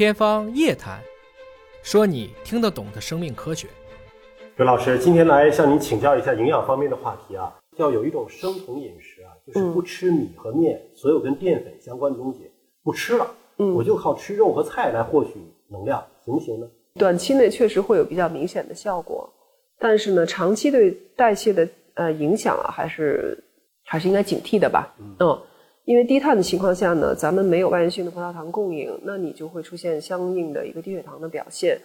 天方夜谭，说你听得懂的生命科学。刘老师，今天来向您请教一下营养方面的话题啊，要有一种生酮饮食啊，就是不吃米和面，所有跟淀粉相关的东西不吃了，嗯我就靠吃肉和菜来获取能量，行不行呢？短期内确实会有比较明显的效果，但是呢，长期对代谢的呃影响啊，还是还是应该警惕的吧。嗯，因为低碳的情况下呢，咱们没有外源性的葡萄糖供应，那你就会出现相应的一个低血糖的表现，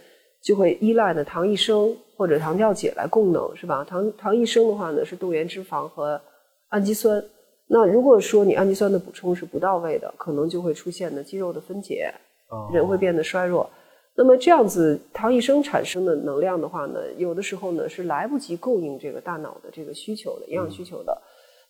就会依赖呢糖异生或者糖调解来供能，是吧？糖糖异生的话呢是动员脂肪和氨基酸。那如果说你氨基酸的补充是不到位的，可能就会出现呢肌肉的分解，哦人会变得衰弱。那么这样子糖异生产生的能量的话呢，有的时候呢是来不及供应这个大脑的这个需求的营养需求的，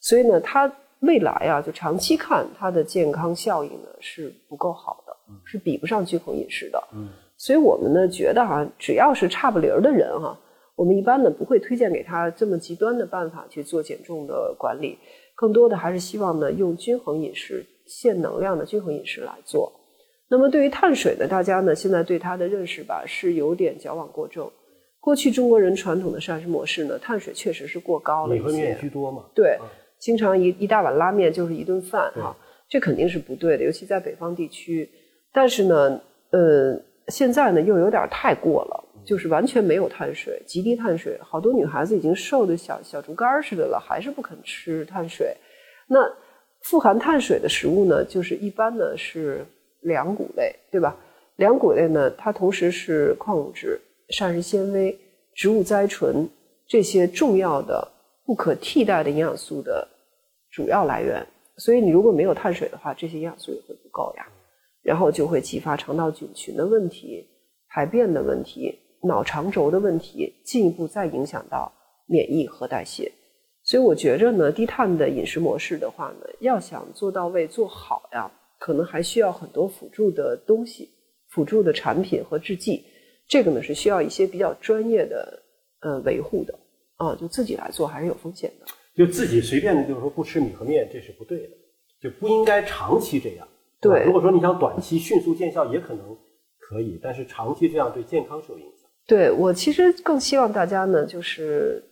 所以呢，它未来啊，就长期看它的健康效应呢是不够好的，是比不上均衡饮食的。嗯，所以我们呢觉得哈、只要是差不离儿的人哈、我们一般呢不会推荐给他这么极端的办法去做减重的管理，更多的还是希望呢用均衡饮食、限能量的均衡饮食来做。那么对于碳水呢，大家呢现在对它的认识吧是有点矫枉过正。过去中国人传统的膳食模式呢，碳水确实是过高了一些，居多嘛？对嗯，经常一一大碗拉面就是一顿饭哈、这肯定是不对的，尤其在北方地区。但是呢，呃，现在呢又有点太过了，就是完全没有碳水，极低碳水，好多女孩子已经瘦的小小竹竿似的了，还是不肯吃碳水。那富含碳水的食物呢，就是一般呢是粮谷类，对吧？粮谷类呢，它同时是矿物质、膳食纤维、植物甾醇这些重要的、不可替代的营养素的主要来源。所以你如果没有碳水的话，这些营养素也会不够呀，然后就会激发肠道菌群的问题、排便的问题、脑肠轴的问题，进一步再影响到免疫和代谢。所以我觉着呢，低碳的饮食模式的话呢，要想做到位、做好呀，可能还需要很多辅助的东西、辅助的产品和制剂。这个呢是需要一些比较专业的呃维护的啊，就自己来做还是有风险的。就自己随便的就是说不吃米和面，这是不对的，就不应该长期这样。对如果说你想短期迅速见效，也可能可以，但是长期这样对健康是有影响。对我其实更希望大家呢，就是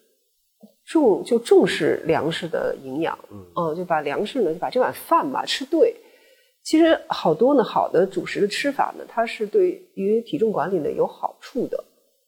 重就重视粮食的营养，嗯，就把粮食呢，就把这碗饭吧吃对。其实好多呢，好的主食的吃法呢，它是对于体重管理呢有好处的，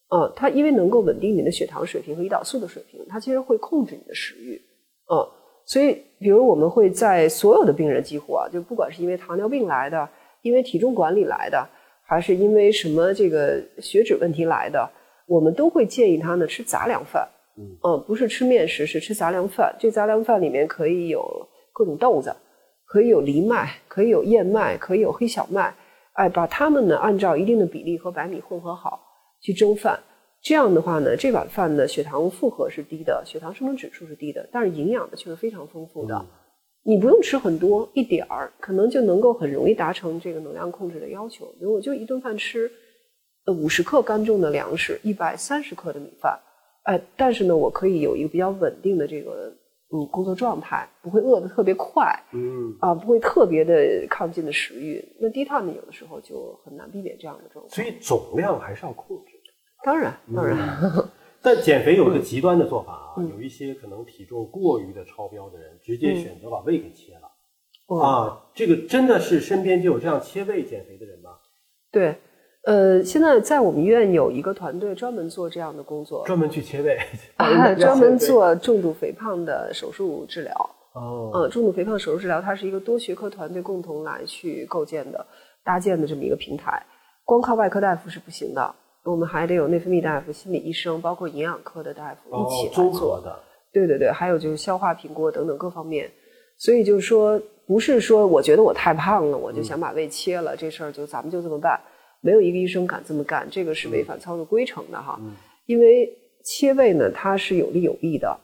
嗯，它因为能够稳定你的血糖水平和胰岛素的水平，它其实会控制你的食欲，嗯，所以比如我们会在所有的病人几乎啊，就不管是因为糖尿病来的，因为体重管理来的，还是因为什么这个血脂问题来的，我们都会建议他呢吃杂粮饭，嗯，不是吃面食，是吃杂粮饭。这杂粮饭里面可以有各种豆子，可以有藜麦，可以有燕麦，可以有黑小麦，哎，把它们呢按照一定的比例和白米混合好去蒸饭。这样的话呢，这碗饭的血糖负荷是低的，血糖生成指数是低的，但是营养呢却是非常丰富的。你不用吃很多，一点儿可能就能够很容易达成这个能量控制的要求。比如我就一顿饭吃，呃五十克干重的粮食，一百三十克的米饭，哎，但是呢，我可以有一个比较稳定的这个嗯工作状态，不会饿得特别快嗯，啊，不会特别的亢进的食欲。那低碳呢，有的时候就很难避免这样的状况。所以总量还是要控制。当然，当然，但减肥有一个极端的做法啊，有一些可能体重过于的超标的人，直接选择把胃给切了、嗯啊。这个真的是身边就有这样切胃减肥的人吗？对。呃，现在在我们医院有一个团队专门做这样的工作，专门去切胃，啊，专门做重度肥胖的手术治疗。哦，嗯，重度肥胖手术治疗，它是一个多学科团队共同来去构建的、搭建的这么一个平台。光靠外科大夫是不行的，我们还得有内分泌大夫、心理医生，包括营养科的大夫一起合。的，对对对，还有就是消化评估等等各方面。所以就是说，不是说我觉得我太胖了，我就想把胃切了，这事儿就咱们就这么办。没有一个医生敢这么干，这个是违反操作规程的哈。因为切胃呢，它是有利有弊的。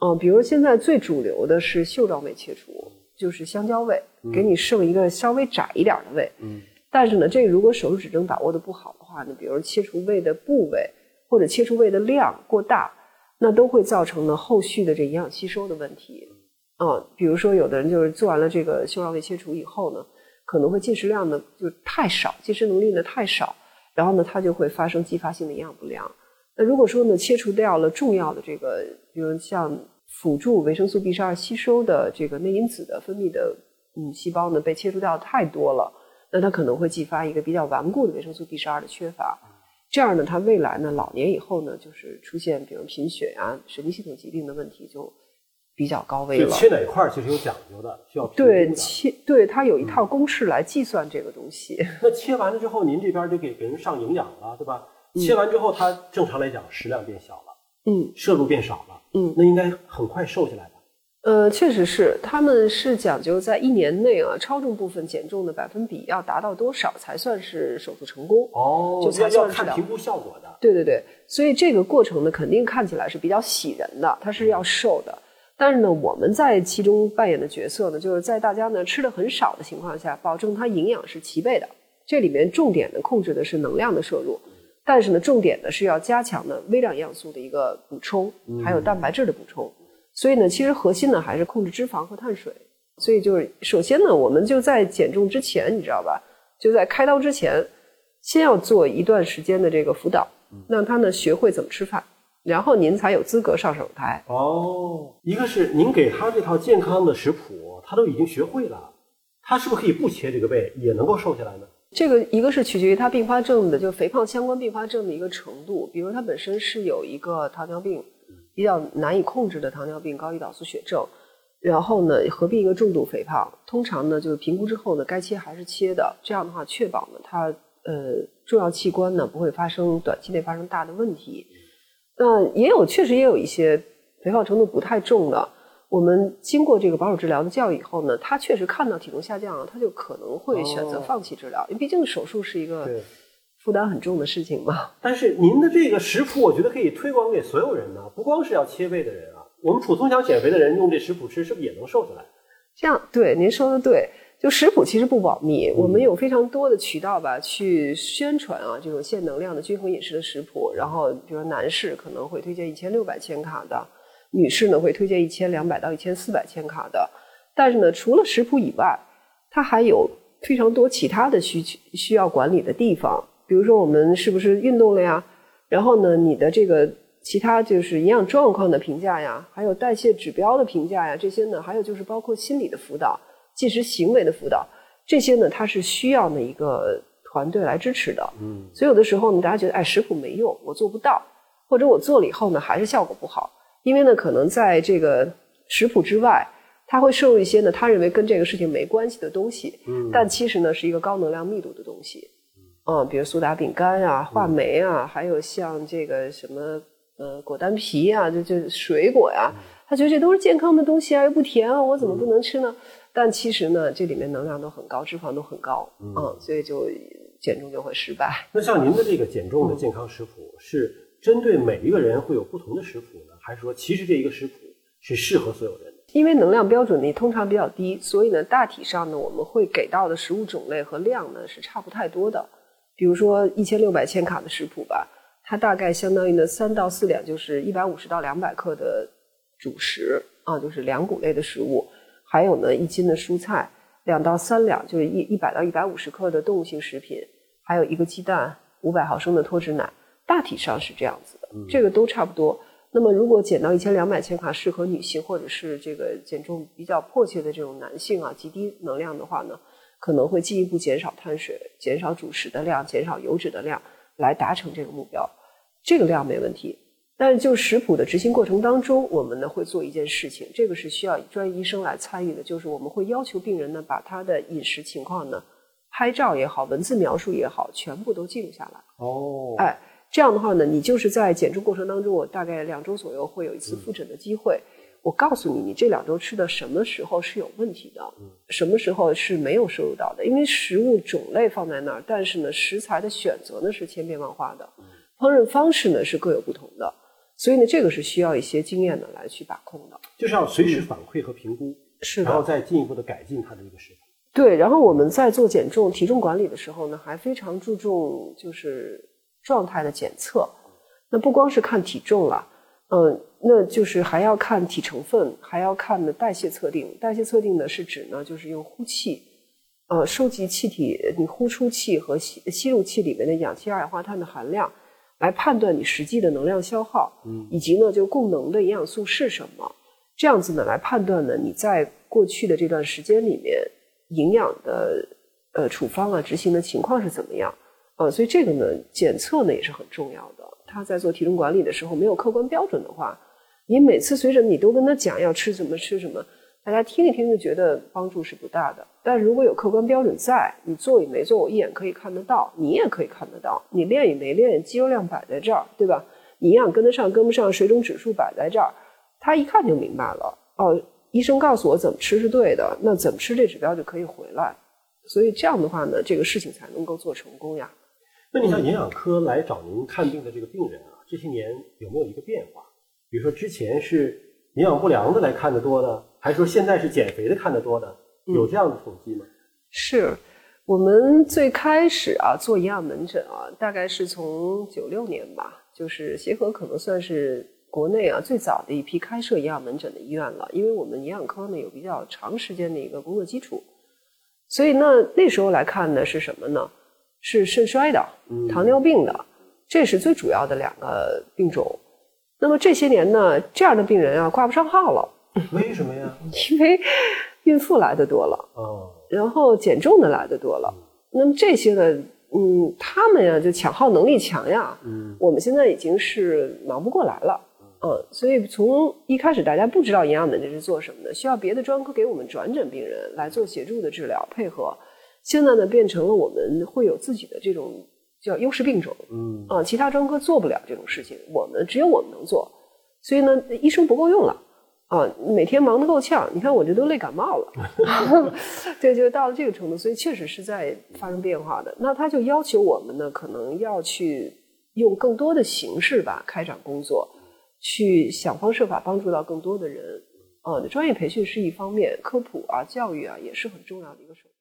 嗯，比如现在最主流的是袖状胃切除，就是香蕉胃，给你剩一个稍微窄一点的胃。嗯，但是呢，这个如果手术指征把握的不好的话呢，比如切除胃的部位或者切除胃的量过大，那都会造成呢后续的这营养吸收的问题。啊、比如说有的人就是做完了这个袖状胃切除以后呢，可能会进食量呢就太少，进食能力呢太少，然后呢它就会发生继发性的营养不良。那如果说呢切除掉了重要的这个，比如像辅助维生素 B 十二吸收的这个内因子的分泌的嗯细胞呢被切除掉太多了，那它可能会继发一个比较顽固的维生素 B 十二的缺乏。这样呢，它未来呢老年以后呢就是出现比如贫血啊、神经系统疾病的问题就比较高危了。就切哪块儿其实有讲究的，需要对的切对它有一套公式来计算这个东西。那切完了之后，您这边就给给人上营养了，对吧？切完之后，它正常来讲食量变小了，嗯摄入变少了，嗯，那应该很快瘦下来吧？呃，确实是，他们是讲究在一年内啊，超重部分减重的百分比要达到多少才算是手术成功。哦就是的看评估效果的。对对对，所以这个过程呢，肯定看起来是比较喜人的，它是要瘦的。但是呢，我们在其中扮演的角色呢，就是在大家呢吃的很少的情况下，保证它营养是齐备的。这里面重点的控制的是能量的摄入，但是呢，重点的是要加强的微量营养素的一个补充，还有蛋白质的补充。所以呢，其实核心呢还是控制脂肪和碳水。所以就是首先呢，我们就在减重之前，你知道吧？就在开刀之前，先要做一段时间的这个辅导，让他呢学会怎么吃饭，然后您才有资格上手术台。哦，一个是您给他这套健康的食谱，他都已经学会了，他是不是可以不切这个背也能够瘦下来呢？这个一个是取决于他并发症的，就肥胖相关并发症的一个程度，比如他本身是有一个糖尿病，比较难以控制的糖尿病高胰岛素血症，然后呢合并一个重度肥胖，通常呢就是评估之后呢该切还是切的，这样的话确保呢它呃重要器官呢不会发生短期内发生大的问题。那也有确实也有一些肥胖程度不太重的，我们经过这个保守治疗的教育以后呢，他确实看到体重下降了，他就可能会选择哦。放弃治疗，因为毕竟手术是一个对负担很重的事情嘛。但是您的这个食谱，我觉得可以推广给所有人呢，不光是要切胃的人啊，我们普通想减肥的人用这食谱吃，是不是也能瘦下来？这样对您说的对，就食谱其实不保密，嗯我们有非常多的渠道吧去宣传啊这种限能量的均衡饮食的食谱。然后，比如说男士可能会推荐一千六百千卡的，女士呢会推荐一千两百到一千四百千卡的。但是呢，除了食谱以外，它还有非常多其他的需求需要管理的地方，比如说我们是不是运动了呀？然后呢，你的这个其他就是营养状况的评价呀，还有代谢指标的评价呀，这些呢，还有就是包括心理的辅导、进食行为的辅导，这些呢，它是需要呢一个团队来支持的。嗯，所以有的时候呢，大家觉得哎食谱没用，我做不到，或者我做了以后呢还是效果不好，因为呢可能在这个食谱之外，他会摄入一些呢他认为跟这个事情没关系的东西，嗯但其实呢是一个高能量密度的东西，嗯，比如苏打饼干啊、话梅啊，还有像这个什么呃果丹皮啊，就就水果呀、他觉得这都是健康的东西啊，又不甜啊，我怎么不能吃呢？但其实呢，这里面能量都很高，脂肪都很高，嗯，所以就减重就会失败。那像您的这个减重的健康食谱，是针对每一个人会有不同的食谱呢，还是说其实这一个食谱是适合所有人的？因为能量标准呢通常比较低，所以呢，大体上呢，我们会给到的食物种类和量呢是差不太多的。比如说一千六百千卡的食谱吧，它大概相当于呢三到四两，就是一百五十到两百克的主食啊，就是粮谷类的食物，还有呢一斤的蔬菜，两到三两就是一一百到一百五十克的动物性食品，还有一个鸡蛋，五百毫升的脱脂奶，大体上是这样子的，这个都差不多。那么，如果减到一千两百千卡，适合女性或者是这个减重比较迫切的这种男性啊，极低能量的话呢，可能会进一步减少碳水、减少主食的量、减少油脂的量，来达成这个目标。这个量没问题，但是就食谱的执行过程当中，我们呢会做一件事情，这个是需要专业医生来参与的，就是我们会要求病人呢把他的饮食情况呢，拍照也好，文字描述也好，全部都记录下来。哦，哎，这样的话呢，你就是在减重过程当中，我大概两周左右会有一次复诊的机会。我告诉你，你这两周吃的什么时候是有问题的，什么时候是没有摄入到的。因为食物种类放在那儿，但是呢，食材的选择呢是千变万化的，烹饪方式呢是各有不同的，所以呢，这个是需要一些经验的来去把控的。就是要随时反馈和评估，是然后再进一步的改进它的一个食谱。对，然后我们在做减重、体重管理的时候呢，还非常注重就是状态的检测。那不光是看体重了，嗯，那就是还要看体成分，还要看呢代谢测定。代谢测定呢是指呢，就是用呼气，呃，收集气体，你呼出气和吸吸入气里面的氧气、二氧化碳的含量，来判断你实际的能量消耗，嗯，以及呢，就供能的营养素是什么，这样子呢，来判断呢，你在过去的这段时间里面，营养的呃处方啊执行的情况是怎么样，啊，所以这个呢，检测呢也是很重要的。他在做体重管理的时候，没有客观标准的话，你每次随着你都跟他讲要吃什么吃什么，大家听一听就觉得帮助是不大的。但如果有客观标准在，你做与没做，我一眼可以看得到，你也可以看得到，你练与没练，肌肉量摆在这儿，对吧？你营养跟得上跟不上，水肿指数摆在这儿，他一看就明白了。哦，医生告诉我怎么吃是对的，那怎么吃这指标就可以回来。所以这样的话呢，这个事情才能够做成功呀。那你像营养科来找您看病的这个病人啊，这些年有没有一个变化？比如说之前是营养不良的来看的多呢，还是说现在是减肥的看的多呢？有这样的统计吗？是我们最开始啊做营养门诊啊，大概是从九六年吧，就是协和可能算是国内啊最早的一批开设营养门诊的医院了，因为我们营养科呢有比较长时间的一个工作基础，所以那那时候来看呢是什么呢？是肾衰的、糖尿病的，这是最主要的两个病种。那么这些年呢，这样的病人啊挂不上号了。为什么呀？因为孕妇来的多了，哦，然后减重的来的多了。那么这些呢，嗯，他们呀就抢号能力强呀。嗯，我们现在已经是忙不过来了。嗯，所以从一开始大家不知道营养门诊是做什么的，需要别的专科给我们转诊病人来做协助的治疗配合。现在呢，变成了我们会有自己的这种叫优势病种，嗯。啊，其他专科做不了这种事情，我们只有我们能做，所以呢，医生不够用了，啊，每天忙得够呛，你看我这都累感冒了，对，就到了这个程度，所以确实是在发生变化的。那他就要求我们呢，可能要去用更多的形式吧，开展工作，去想方设法帮助到更多的人，啊，专业培训是一方面，科普啊、教育啊也是很重要的一个手段。